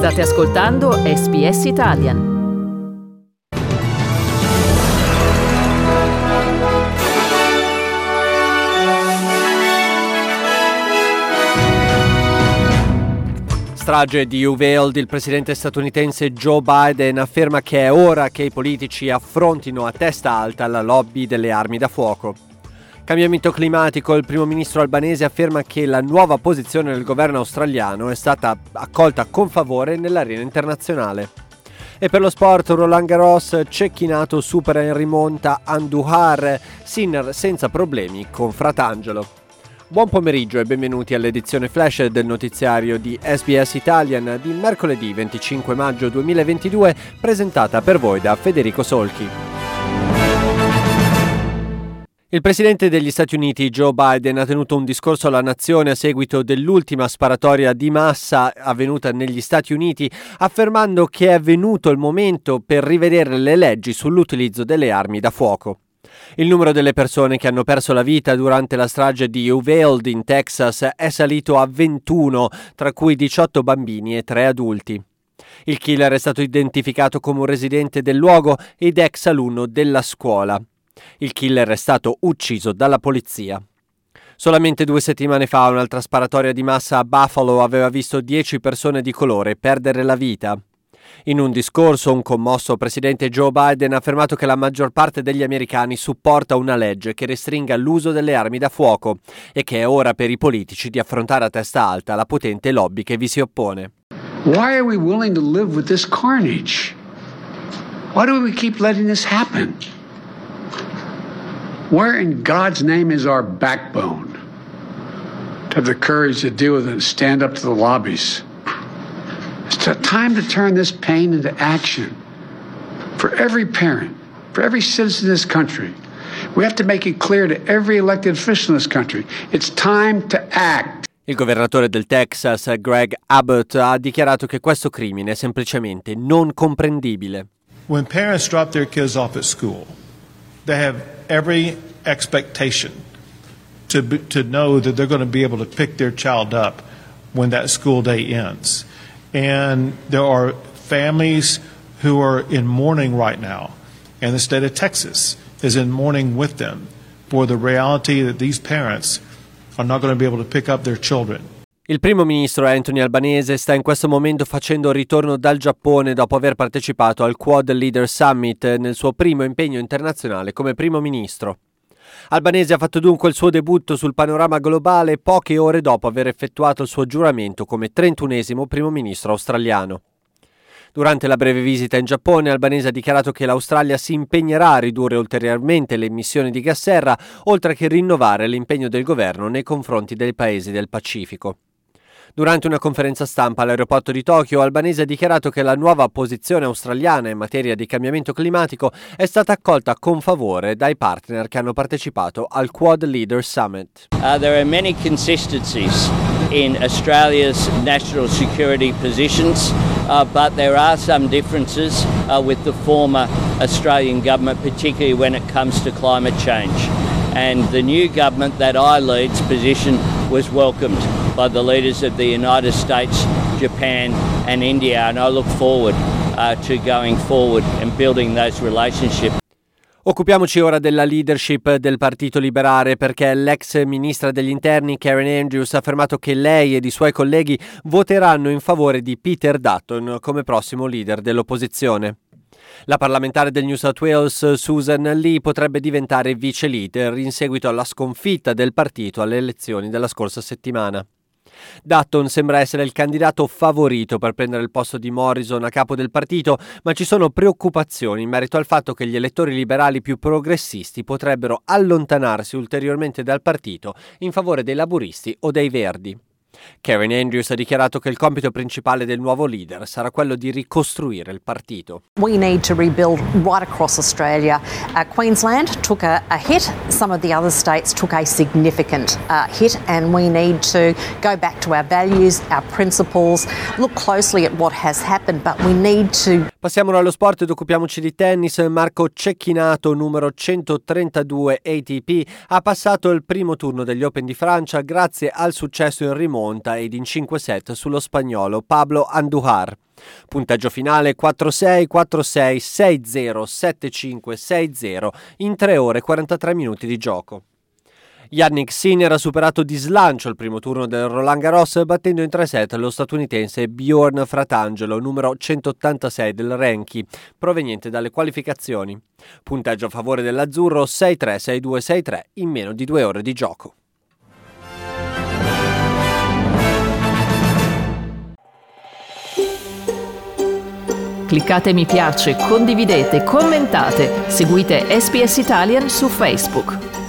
State ascoltando SBS Italian. strage di Uvalde, il presidente statunitense Joe Biden afferma che è ora che i politici affrontino a testa alta la lobby delle armi da fuoco. Cambiamento climatico, il primo ministro albanese afferma che la nuova posizione del governo australiano è stata accolta con favore nell'arena internazionale. E per lo sport Roland Garros, Cecchinato supera in rimonta Andujar, Sinner senza problemi con Fratangelo. Buon pomeriggio e benvenuti all'edizione flash del notiziario di SBS Italian di mercoledì 25 maggio 2022 presentata per voi da Federico Solchi. Il presidente degli Stati Uniti Joe Biden ha tenuto un discorso alla nazione a seguito dell'ultima sparatoria di massa avvenuta negli Stati Uniti, affermando che è venuto il momento per rivedere le leggi sull'utilizzo delle armi da fuoco. Il numero delle persone che hanno perso la vita durante la strage di Uvalde in Texas è salito a 21, tra cui 18 bambini e 3 adulti. Il killer è stato identificato come un residente del luogo ed ex alunno della scuola. Il killer è stato ucciso dalla polizia. Solamente due settimane fa un'altra sparatoria di massa a Buffalo aveva visto 10 persone di colore perdere la vita. In un discorso, un commosso presidente Joe Biden ha affermato che la maggior parte degli americani supporta una legge che restringa l'uso delle armi da fuoco e che è ora per i politici di affrontare a testa alta la potente lobby che vi si oppone. Why are we willing to live with this carnage? Why do we keep letting this happen? Where in God's name is our backbone to have the courage to deal with it and stand up to the lobbies? It's time to turn this pain into action for every parent, for every citizen in this country. We have to make it clear to every elected official in this country it's time to act. Il governatore del Texas, Greg Abbott, ha dichiarato che questo crimine è semplicemente non comprendibile. When parents drop their kids off at school, they have every expectation to, be, to know that they're going to be able to pick their child up when that school day ends. And there are families who are in mourning right now, and the state of Texas is in mourning with them for the reality that these parents are not going to be able to pick up their children. Il primo ministro Anthony Albanese sta in questo momento facendo ritorno dal Giappone dopo aver partecipato al Quad Leader Summit nel suo primo impegno internazionale come primo ministro. Albanese ha fatto dunque il suo debutto sul panorama globale poche ore dopo aver effettuato il suo giuramento come 31esimo primo ministro australiano. Durante la breve visita in Giappone, Albanese ha dichiarato che l'Australia si impegnerà a ridurre ulteriormente le emissioni di gas serra, oltre che rinnovare l'impegno del governo nei confronti dei paesi del Pacifico. Durante una conferenza stampa all'aeroporto di Tokyo, Albanese ha dichiarato che la nuova posizione australiana in materia di cambiamento climatico è stata accolta con favore dai partner che hanno partecipato al Quad Leader Summit. Uh, there are many consistencies in Australia's national security positions, uh, but there are some differences uh, with the former Australian government, particularly when it comes to climate change. And the new government that I lead's position was welcomed by the leaders of the United States, Japan, and India. And I look forward uh, to going forward and building those relationships. Occupiamoci ora della leadership del Partito Liberare perché l'ex ministra degli interni Karen Andrews ha affermato che lei ed i suoi colleghi voteranno in favore di Peter Dutton come prossimo leader dell'opposizione. La parlamentare del New South Wales Susan Lee potrebbe diventare vice leader in seguito alla sconfitta del partito alle elezioni della scorsa settimana. Dutton sembra essere il candidato favorito per prendere il posto di Morrison a capo del partito, ma ci sono preoccupazioni in merito al fatto che gli elettori liberali più progressisti potrebbero allontanarsi ulteriormente dal partito in favore dei laburisti o dei verdi. Karen Andrews ha dichiarato che il compito principale del nuovo leader sarà quello di ricostruire il partito. We need to rebuild right across Australia. Uh, Queensland took a, a, hit, some of the other states took a significant uh, hit, and we need to go back to our values, our principles, look closely at what has happened, but we need to Passiamo allo sport ed occupiamoci di tennis. Marco Cecchinato, numero 132 ATP, ha passato il primo turno degli Open di Francia grazie al successo in rimonta ed in 5 set sullo spagnolo Pablo Andujar. Punteggio finale 4-6, 4-6, 6-0, 7-5, 6-0 in 3 ore e 43 minuti di gioco. Yannick Sinner ha superato di slancio il primo turno del Roland Garros battendo in 3 set lo statunitense Bjorn Fratangelo, numero 186 del ranking, proveniente dalle qualificazioni. Punteggio a favore dell'azzurro 6-3, 6-2, 6-3 in meno di due ore di gioco. Cliccate mi piace, condividete, commentate, seguite SPS Italian su Facebook.